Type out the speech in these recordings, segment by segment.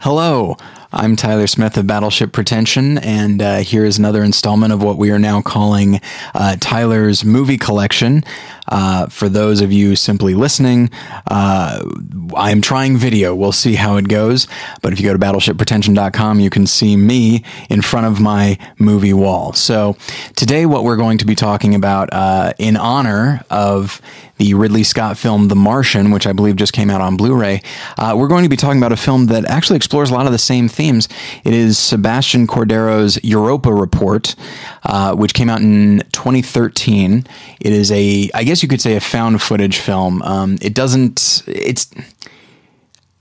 Hello, I'm Tyler Smith of Battleship Pretension, and uh, here is another installment of what we are now calling uh, Tyler's Movie Collection. Uh, for those of you simply listening, uh, I'm trying video. We'll see how it goes. But if you go to battleshippretension.com, you can see me in front of my movie wall. So today, what we're going to be talking about uh, in honor of the Ridley Scott film The Martian, which I believe just came out on Blu ray, uh, we're going to be talking about a film that actually explores a lot of the same themes. It is Sebastian Cordero's Europa Report, uh, which came out in 2013. It is a, I guess you could say, a found footage film. Um, it doesn't, it's,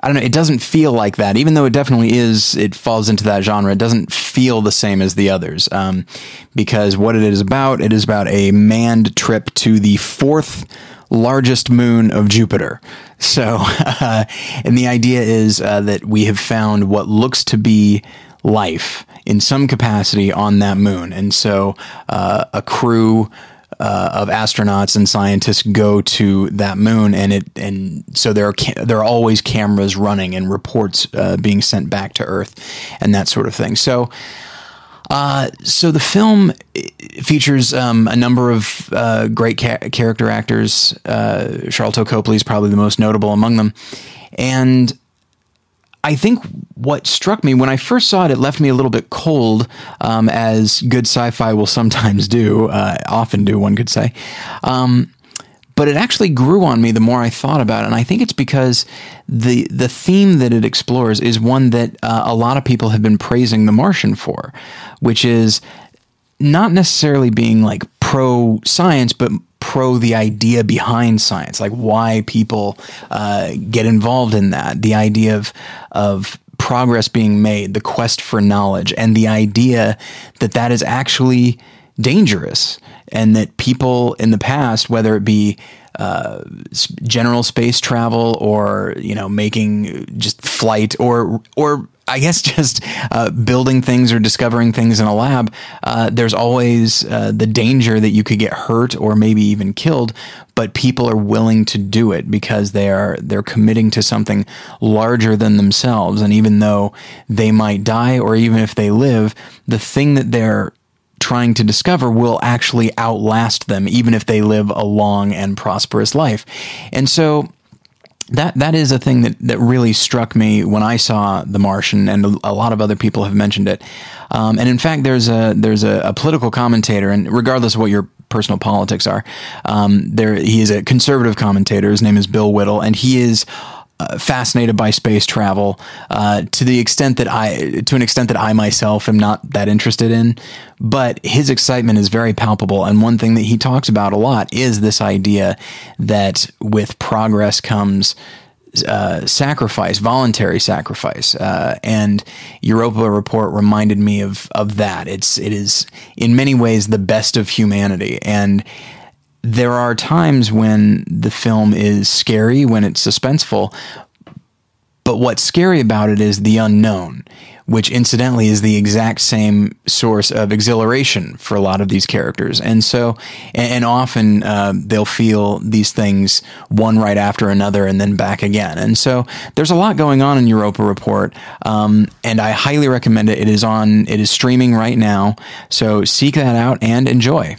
I don't know. It doesn't feel like that, even though it definitely is. It falls into that genre. It doesn't feel the same as the others, um, because what it is about, it is about a manned trip to the fourth largest moon of Jupiter. So, uh, and the idea is uh, that we have found what looks to be life in some capacity on that moon, and so uh, a crew. Uh, of astronauts and scientists go to that moon, and it and so there are ca- there are always cameras running and reports uh, being sent back to Earth, and that sort of thing. So, uh, so the film features um, a number of uh, great ca- character actors. Uh, Sharlto Copley is probably the most notable among them, and I think what struck me when I first saw it, it left me a little bit cold, um, as good sci-fi will sometimes do, uh, often do, one could say. Um, but it actually grew on me the more I thought about it, and I think it's because the the theme that it explores is one that uh, a lot of people have been praising The Martian for, which is not necessarily being like pro science, but pro the idea behind science, like why people uh, get involved in that, the idea of of progress being made, the quest for knowledge, and the idea that that is actually dangerous and that people in the past, whether it be uh, general space travel or you know making just flight or or I guess just uh, building things or discovering things in a lab, uh, there's always uh, the danger that you could get hurt or maybe even killed. But people are willing to do it because they are they're committing to something larger than themselves. And even though they might die, or even if they live, the thing that they're trying to discover will actually outlast them, even if they live a long and prosperous life. And so that that is a thing that, that really struck me when I saw The Martian, and a, a lot of other people have mentioned it. Um, and in fact, there's a there's a, a, political commentator, and regardless of what your personal politics are, um, there he is a conservative commentator. His name is Bill Whittle, and he is fascinated by space travel uh, to the extent that I, to an extent that I myself am not that interested in. But his excitement is very palpable, and one thing that he talks about a lot is this idea that with progress comes. Uh, sacrifice, voluntary sacrifice, uh, and Europa report reminded me of of that. It's it is in many ways the best of humanity, and there are times when the film is scary, when it's suspenseful, but what's scary about it is the unknown, which incidentally is the exact same source of exhilaration for a lot of these characters. And so, and, often uh, they'll feel these things one right after another and then back again. And so there's a lot going on in Europa Report. Um, and I highly recommend it. It is on, it is streaming right now. So seek that out and enjoy.